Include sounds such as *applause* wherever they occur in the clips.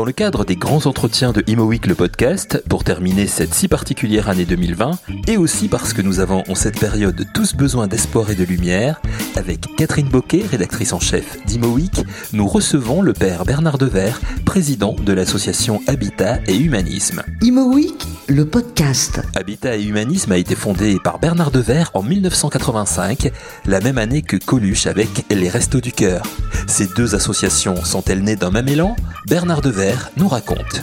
Dans le cadre des grands entretiens de Imo Week le podcast, pour terminer cette si particulière année 2020, et aussi parce que nous avons en cette période tous besoin d'espoir et de lumière, avec Catherine Boquet, rédactrice en chef d'Imo Week, nous recevons le père Bernard Dever, président de l'association Habitat et Humanisme. Imo Week, le podcast. Habitat et Humanisme a été fondé par Bernard Dever en 1985, la même année que Coluche avec les Restos du Cœur. Ces deux associations sont-elles nées d'un même élan Bernard Dever nous raconte.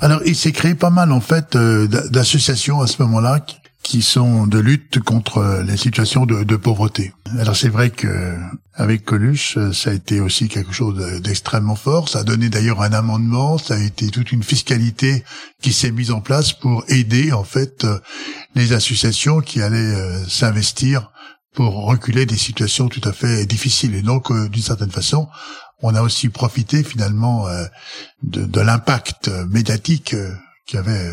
Alors, il s'est créé pas mal en fait euh, d'associations à ce moment-là qui sont de lutte contre les situations de, pauvreté. Alors c'est vrai que avec Coluche, ça a été aussi quelque chose d'extrêmement fort. Ça a donné d'ailleurs un amendement. Ça a été toute une fiscalité qui s'est mise en place pour aider en fait les associations qui allaient euh, s'investir pour reculer des situations tout à fait difficiles. Et donc, euh, d'une certaine façon, on a aussi profité finalement euh, de, de l'impact médiatique euh, qu'il y avait.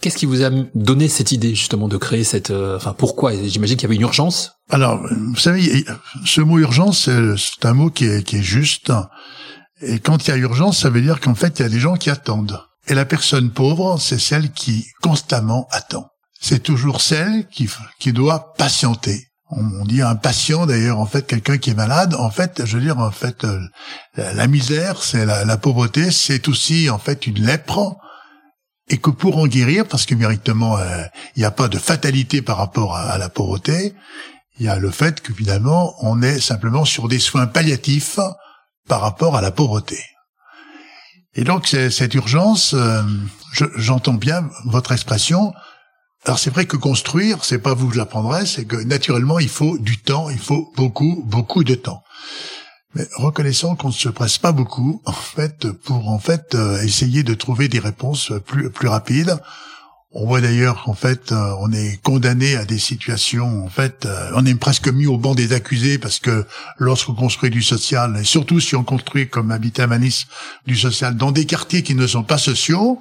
Qu'est-ce qui vous a donné cette idée justement de créer cette... enfin, pourquoi? J'imagine qu'il y avait une urgence. Alors, vous savez, ce mot urgence, c'est un mot qui est, qui est juste. Et quand il y a urgence, ça veut dire qu'en fait, il y a des gens qui attendent. Et la personne pauvre, c'est celle qui constamment attend. C'est toujours celle qui, qui doit patienter on dit un patient d'ailleurs en fait quelqu'un qui est malade en fait je veux dire en fait euh, la misère c'est la, pauvreté c'est aussi en fait une lèpre. Et que pour en guérir parce que méritement euh, il n'y a pas de fatalité par rapport à, la pauvreté il y a le fait que finalement on est simplement sur des soins palliatifs par rapport à la pauvreté. Et donc cette urgence euh, j'entends bien votre expression alors c'est vrai que construire, c'est pas vous que j'apprendrai, c'est que naturellement il faut du temps, il faut beaucoup, beaucoup de temps. Mais reconnaissons qu'on ne se presse pas beaucoup, *laughs* en fait, pour en fait euh, essayer de trouver des réponses plus plus rapides. On voit d'ailleurs qu'en fait, euh, on est condamné à des situations, en fait, euh, on est presque mis au banc des accusés parce que lorsqu'on construit du social, et surtout si on construit comme Habitat Manis du social dans des quartiers qui ne sont pas sociaux,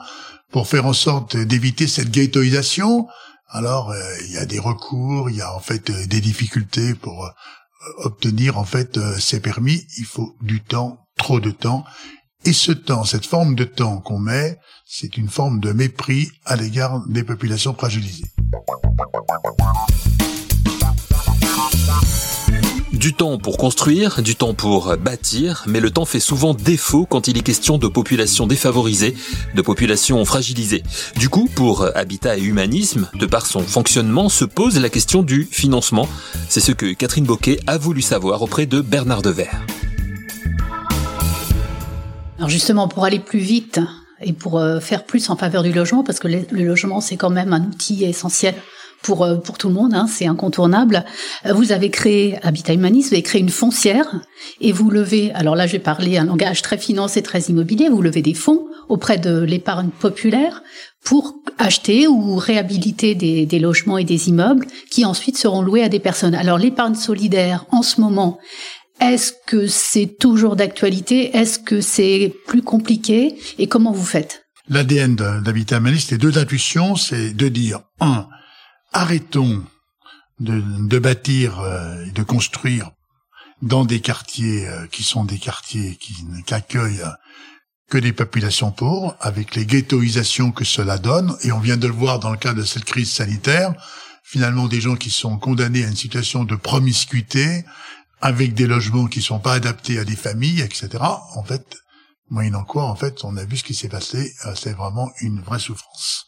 pour faire en sorte d'éviter cette ghettoisation. Alors euh, il y a des recours, il y a en fait euh, des difficultés pour euh, obtenir en fait ces permis. Il faut du temps, trop de temps. Et ce temps, cette forme de temps qu'on met, c'est une forme de mépris à l'égard des populations fragilisées. Du temps pour construire, du temps pour bâtir, mais le temps fait souvent défaut quand il est question de populations défavorisées, de populations fragilisées. Du coup, pour Habitat et Humanisme, de par son fonctionnement, se pose la question du financement. C'est ce que Catherine Boquet a voulu savoir auprès de Bernard Dever. Alors justement, pour aller plus vite et pour euh, faire plus en faveur du logement, parce que le logement, c'est quand même un outil essentiel pour euh, pour tout le monde, hein, c'est incontournable. Euh, vous avez créé Habitat Humanisme, vous avez créé une foncière et vous levez. Alors là, je vais un langage très financier, très immobilier. Vous levez des fonds auprès de l'épargne populaire pour acheter ou réhabiliter des, des logements et des immeubles qui ensuite seront loués à des personnes. Alors l'épargne solidaire, en ce moment, est-ce que c'est toujours d'actualité? Est-ce que c'est plus compliqué? Et comment vous faites? L'ADN d'Habitat Humaniste, c'est deux intuitions, c'est de dire, un, arrêtons de, bâtir euh, et de construire dans des quartiers euh, qui sont des quartiers qui n'accueillent que des populations pauvres, avec les ghettoisations que cela donne, et on vient de le voir dans le cas de cette crise sanitaire, finalement des gens qui sont condamnés à une situation de promiscuité, avec des logements qui sont pas adaptés à des familles, etc. En fait, moyennant quoi, en fait, on a vu ce qui s'est passé, euh, c'est vraiment une vraie souffrance.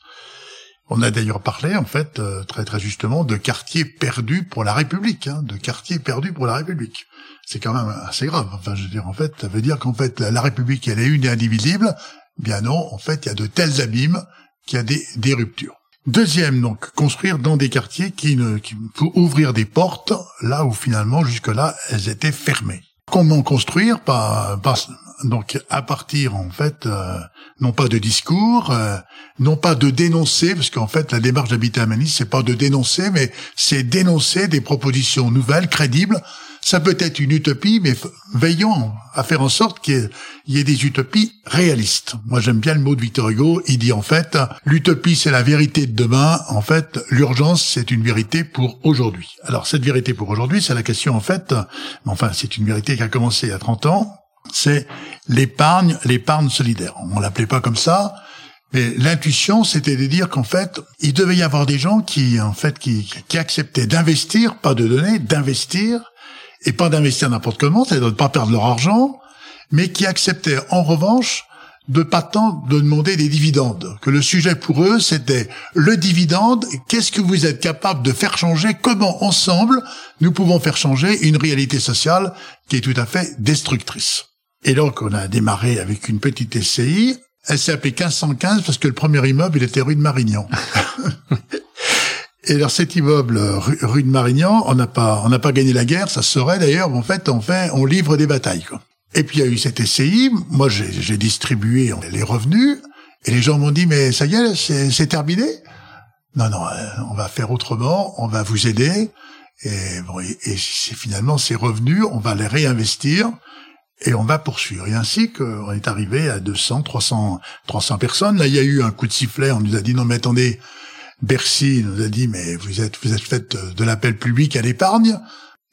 On a d'ailleurs parlé, en fait, euh, très très justement, de quartiers perdus pour la République, hein, de quartiers perdus pour la République. C'est quand même assez grave. Enfin, je veux dire, en fait, ça veut dire qu'en fait, la, République, elle est une et indivisible. Bien non, en fait, il y a de tels abîmes qu'il y a des, des ruptures. Deuxième, donc, construire dans des quartiers qui ne, qui, faut ouvrir des portes là où finalement, jusque-là, elles étaient fermées. Comment construire? Pas, pas donc à partir en fait euh, non pas de discours, euh, non pas de dénoncer parce qu'en fait la démarche d'habitat humaniste c'est pas de dénoncer mais c'est dénoncer des propositions nouvelles, crédibles ça peut être une utopie, mais veillons à faire en sorte qu'il y, ait des utopies réalistes. Moi, j'aime bien le mot de Victor Hugo. Il dit en fait, l'utopie, c'est la vérité de demain. En fait, l'urgence, c'est une vérité pour aujourd'hui. Alors, cette vérité pour aujourd'hui, c'est la question en fait, enfin, c'est une vérité qui a commencé il y a 30 ans, C'est l'épargne, l'épargne solidaire. On l'appelait pas comme ça, mais l'intuition, c'était de dire qu'en fait, il devait y avoir des gens qui, en fait, qui, acceptaient d'investir, pas de donner, d'investir, et pas d'investir n'importe comment, c'est-à-dire de ne pas perdre leur argent, mais qui acceptaient en revanche de pas tant de demander des dividendes. Que le sujet pour eux, c'était le dividende, qu'est-ce que vous êtes capable de faire changer, comment ensemble nous pouvons faire changer une réalité sociale qui est tout à fait destructrice. Et donc, on a démarré avec une petite SCI. Elle s'est appelée 1515 parce que le premier immeuble, il était rue de Marignan. *laughs* Et alors cet immeuble rue, de Marignan, on n'a pas, on n'a pas gagné la guerre, ça serait d'ailleurs. En fait, on fait, on livre des batailles. Quoi. Et puis il y a eu cette SCI. Moi, j'ai distribué les revenus et les gens m'ont dit mais ça y est, c'est terminé? Non, non, euh, on va faire autrement. On va vous aider. Et, bon, et, et finalement ces revenus, on va les réinvestir et on va poursuivre. Et ainsi qu'on est arrivé à 200, 300, 300 personnes. Là, il y a eu un coup de sifflet. On nous a dit non, mais attendez, Bercy nous a dit mais vous êtes vous êtes fait de l'appel public à l'épargne.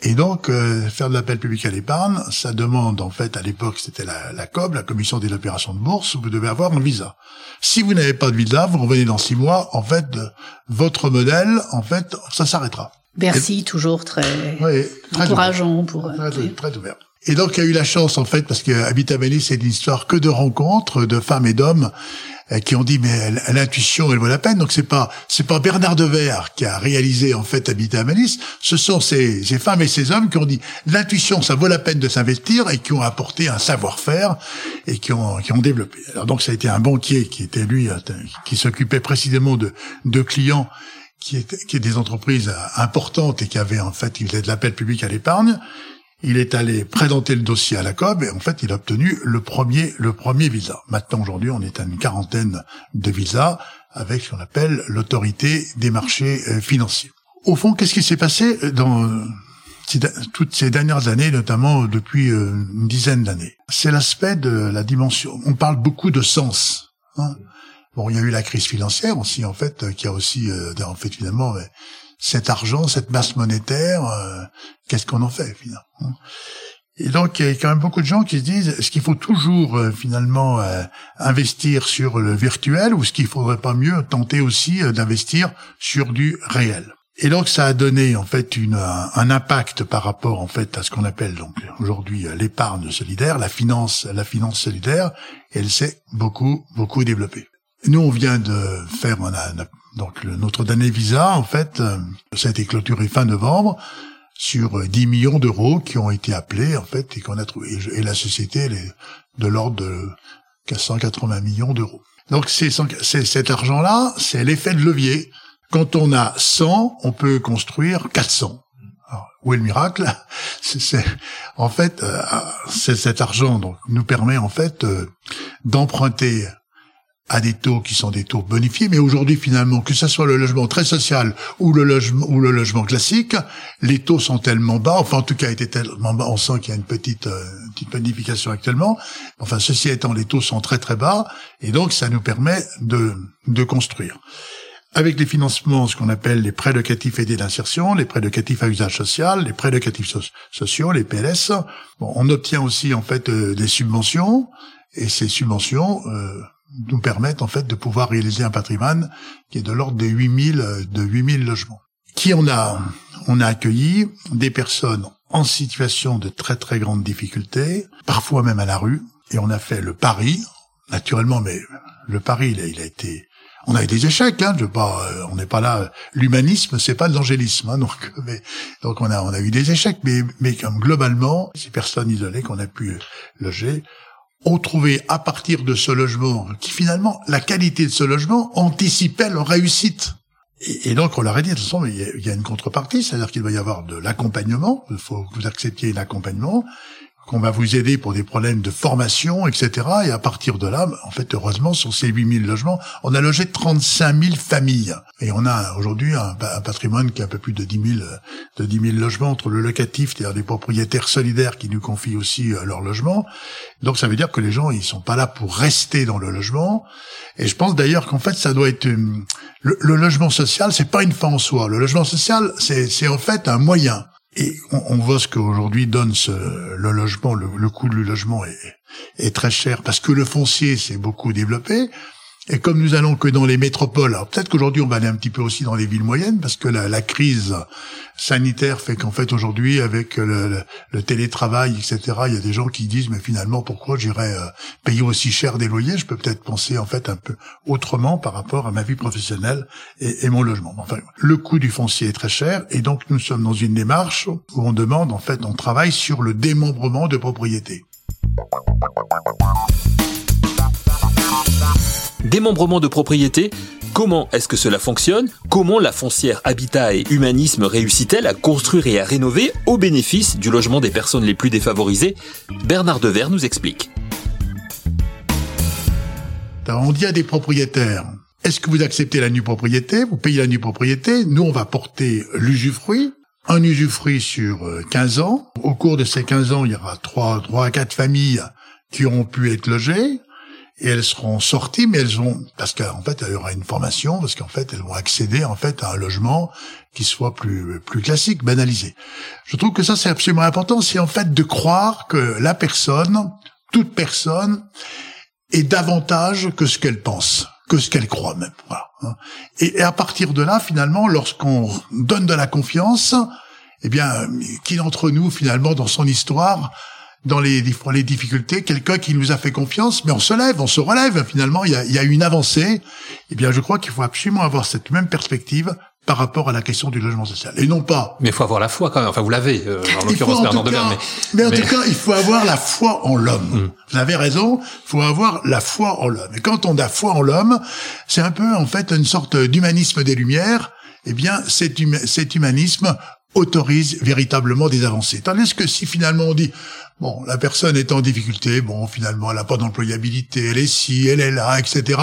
Et donc, euh, faire de l'appel public à l'épargne, ça demande, en fait, à l'époque, c'était la, la COB, la Commission des opérations de bourse, vous devez avoir un visa. Si vous n'avez pas de visa, vous revenez dans six mois, en fait, votre modèle, en fait, ça s'arrêtera. Bercy, toujours très, très encourageant pour... Très, très ouvert. Et donc, il y a eu la chance, en fait, parce que Habitameli, c'est une histoire que de rencontres de femmes et d'hommes euh, qui ont dit mais l'intuition elle vaut la peine. Donc c'est pas c'est pas Bernard Dever qui a réalisé en fait Habitameli, ce sont ces, ces femmes et ces hommes qui ont dit l'intuition ça vaut la peine de s'investir et qui ont apporté un savoir-faire et qui ont qui ont développé. Alors donc ça a été un banquier qui était lui euh, qui s'occupait précisément de de clients qui étaient qui est des entreprises importantes et qui avaient en fait qui faisaient de l'appel public à l'épargne il est allé présenter le dossier à la COB et en fait, il a obtenu le premier, le premier visa. Maintenant, aujourd'hui, on est à une quarantaine de visas avec ce qu'on appelle l'autorité des marchés euh, financiers. Au fond, qu'est-ce qui s'est passé dans euh, toutes ces dernières années, notamment depuis euh, une dizaine d'années? C'est l'aspect de la dimension. On parle beaucoup de sens. Hein. bon, il y a eu la crise financière aussi, en fait, qui a aussi, en fait, finalement, cet argent, cette masse monétaire, euh, qu'est-ce qu'on en fait finalement hein? Et donc il y a quand même beaucoup de gens qui se disent est-ce qu'il faut toujours euh, finalement euh, investir sur le virtuel ou est-ce qu'il faudrait pas mieux tenter aussi d'investir sur du réel? Et donc ça a donné en fait une, un, impact par rapport en fait à ce qu'on appelle donc aujourd'hui l'épargne solidaire, la finance, la finance solidaire. Elle s'est beaucoup beaucoup développée. Nous on vient de faire, on a, donc notre dernier visa, en fait, euh, ça a été clôturé fin novembre sur 10 euh, millions d'euros qui ont été appelés, en fait, et qu'on a trouvé. Et la société, elle est de l'ordre de 480 millions d'euros. Donc c'est cet argent-là, c'est l'effet de levier. Quand on a 100, on peut construire 400. Alors, où est le miracle? *laughs* C'est en fait, euh, cet argent donc nous permet en fait d'emprunter à des taux qui sont des taux bonifiés, mais aujourd'hui finalement, que ce soit le logement très social ou le logement ou le logement classique, les taux sont tellement bas, enfin en tout cas étaient tellement bas, on sent qu'il y a une petite, euh, petite bonification actuellement. Enfin ceci étant, les taux sont très très bas et donc ça nous permet de de construire. Avec les financements, ce qu'on appelle les prêts locatifs aidés d'insertion, les prêts locatifs à usage social, les prêts locatifs sociaux, les PLS, bon, on obtient aussi en fait euh, des subventions et ces subventions euh, nous permettent en fait de pouvoir réaliser un patrimoine qui est de l'ordre de 8000 de 8000 logements. Qui on a? On a accueilli des personnes en situation de très très grande difficulté, parfois même à la rue, et on a fait le pari, naturellement, mais le pari il a, il a été on a eu des échecs, hein, je pas, euh, on n'est pas là. L'humanisme, c'est pas de l'angélisme, hein, donc, *laughs* mais, donc on a, on a eu des échecs, mais, mais comme globalement, ces personnes isolées qu'on a pu loger ont trouvé à partir de ce logement, qui finalement, la qualité de ce logement anticipait leur réussite. Et, donc on leur a dit, de toute façon, il y a, une contrepartie, c'est-à-dire qu'il va y avoir de l'accompagnement, il faut que vous acceptiez l'accompagnement, qu'on va vous aider pour des problèmes de formation, etc. Et à partir de là, en fait, heureusement, sur ces 8000 logements, on a logé 35 000 familles. Et on a aujourd'hui un, patrimoine qui est un peu plus de 10 000, de 10 000 logements entre le locatif, c'est-à-dire des propriétaires solidaires qui nous confient aussi euh, leur logement. Donc ça veut dire que les gens, ils sont pas là pour rester dans le logement. Et je pense d'ailleurs qu'en fait, ça doit être le, le logement social, c'est pas une fin en soi. Le logement social, c'est en fait un moyen Et on, voit ce qu'aujourd'hui donne ce, le logement, le, coût du logement est très cher parce que le foncier s'est beaucoup développé. Et comme nous allons que dans les métropoles, alors peut-être qu'aujourd'hui on va aller un petit peu aussi dans les villes moyennes, parce que la, la crise sanitaire fait qu'en fait aujourd'hui, avec le, le, télétravail, etc., il y a des gens qui disent mais finalement pourquoi j'irais euh, payer aussi cher des loyers? Je peux peut-être penser en fait un peu autrement par rapport à ma vie professionnelle et, et mon logement. Enfin, le coût du foncier est très cher, et donc nous sommes dans une démarche où on demande en fait, on travaille sur le démembrement de propriétés. Démembrement de propriété, comment est-ce que cela fonctionne? Comment la foncière Habitat et Humanisme réussit-elle à construire et à rénover au bénéfice du logement des personnes les plus défavorisées? Bernard Dever nous explique. on dit à des propriétaires, est-ce que vous acceptez la nue propriété Vous payez la nue propriété Nous, on va porter l'usufruit, un usufruit sur 15 euh, ans. Au cours de ces 15 ans, il y aura 3, 3 à 4 familles qui auront pu être logées et elles seront sorties, mais elles vont parce qu'en fait il y aura une formation, parce qu'en fait elles vont accéder en fait à un logement qui soit plus plus classique, banalisé. Je trouve que ça c'est absolument important, c'est en fait de croire que la personne, toute personne, est davantage que ce qu'elle pense, que ce qu'elle croit même. Voilà. Hein. Et, à partir de là, finalement, lorsqu'on donne de la confiance, eh bien, qui d'entre nous finalement dans son histoire dans les, les difficultés, quelqu'un qui nous a fait confiance, mais on se lève, on se relève. Finalement, il y a, il y a une avancée. Eh bien, je crois qu'il faut absolument avoir cette même perspective par rapport à la question du logement social. Et non pas. Mais il faut avoir la foi quand même. Enfin, vous l'avez, euh, en l'occurrence Bernard Devers. Mais, mais en tout cas, il faut avoir la foi en l'homme. Hmm. Vous avez raison. Il faut avoir la foi en l'homme. Et quand on a foi en l'homme, c'est un peu en fait une sorte d'humanisme des Lumières. Eh bien, cet, cet humanisme autorise véritablement des avancées. Tandis que si finalement on dit Bon, la personne est en difficulté, bon, finalement, elle n'a pas d'employabilité, elle est ci, elle est là, etc.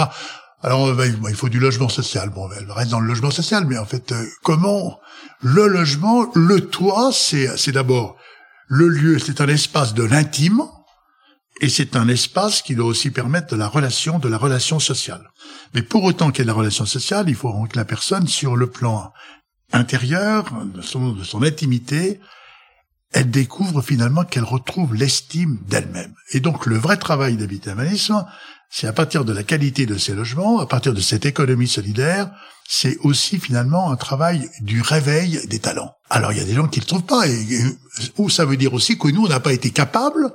Alors, ben, il faut du logement social. Bon, elle reste dans le logement social, mais en fait, euh, comment le logement, le toit, c'est, c'est d'abord le lieu, c'est un espace de l'intime, et c'est un espace qui doit aussi permettre de la relation, de la relation sociale. Mais pour autant qu'il y ait de la relation sociale, il faut que la personne, sur le plan intérieur, de son, intimité, elle découvre finalement qu'elle retrouve l'estime d'elle-même. Et donc le vrai travail d'habitabilisme, c'est à partir de la qualité de ces logements, à partir de cette économie solidaire, c'est aussi finalement un travail du réveil des talents. Alors il y a des gens qui ne le trouvent pas, et, ou ça veut dire aussi que nous, on n'a pas été capable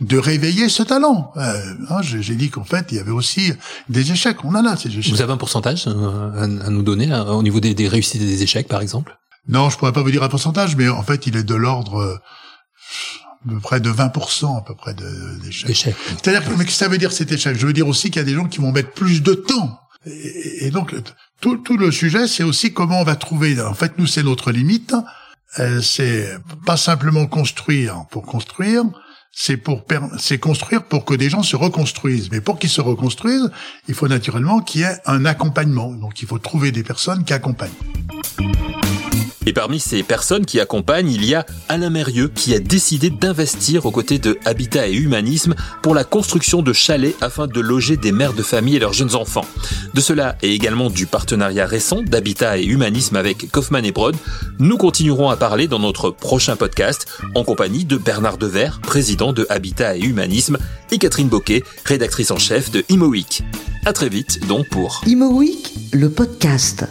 de réveiller ce talent. Euh, hein, J'ai dit qu'en fait, il y avait aussi des échecs. On en a ces échecs. Vous avez un pourcentage euh, à, nous donner euh, au niveau des, des réussites et des échecs, par exemple? Non, je pourrais pas vous dire un pourcentage, mais en fait, il est de l'ordre euh, de près de 20% à peu près d'échecs. C'est-à-dire que, mais ça veut dire cet échec Je veux dire aussi qu'il y a des gens qui vont mettre plus de temps. Et, donc, tout, tout, le sujet, c'est aussi comment on va trouver. En fait, nous, c'est notre limite. Euh, c'est pas simplement construire pour construire, c'est pour c'est construire pour que des gens se reconstruisent. Mais pour qu'ils se reconstruisent, il faut naturellement qu'il y ait un accompagnement. Donc, il faut trouver des personnes qui accompagnent. Et parmi ces personnes qui accompagnent, il y a Alain Mérieux qui a décidé d'investir aux côtés de Habitat et Humanisme pour la construction de chalets afin de loger des mères de famille et leurs jeunes enfants. De cela et également du partenariat récent d'Habitat et Humanisme avec Kaufmann et Brod, nous continuerons à parler dans notre prochain podcast en compagnie de Bernard Dever, président de Habitat et Humanisme, et Catherine Boquet, rédactrice en chef de Imo À très vite donc pour Imo le podcast.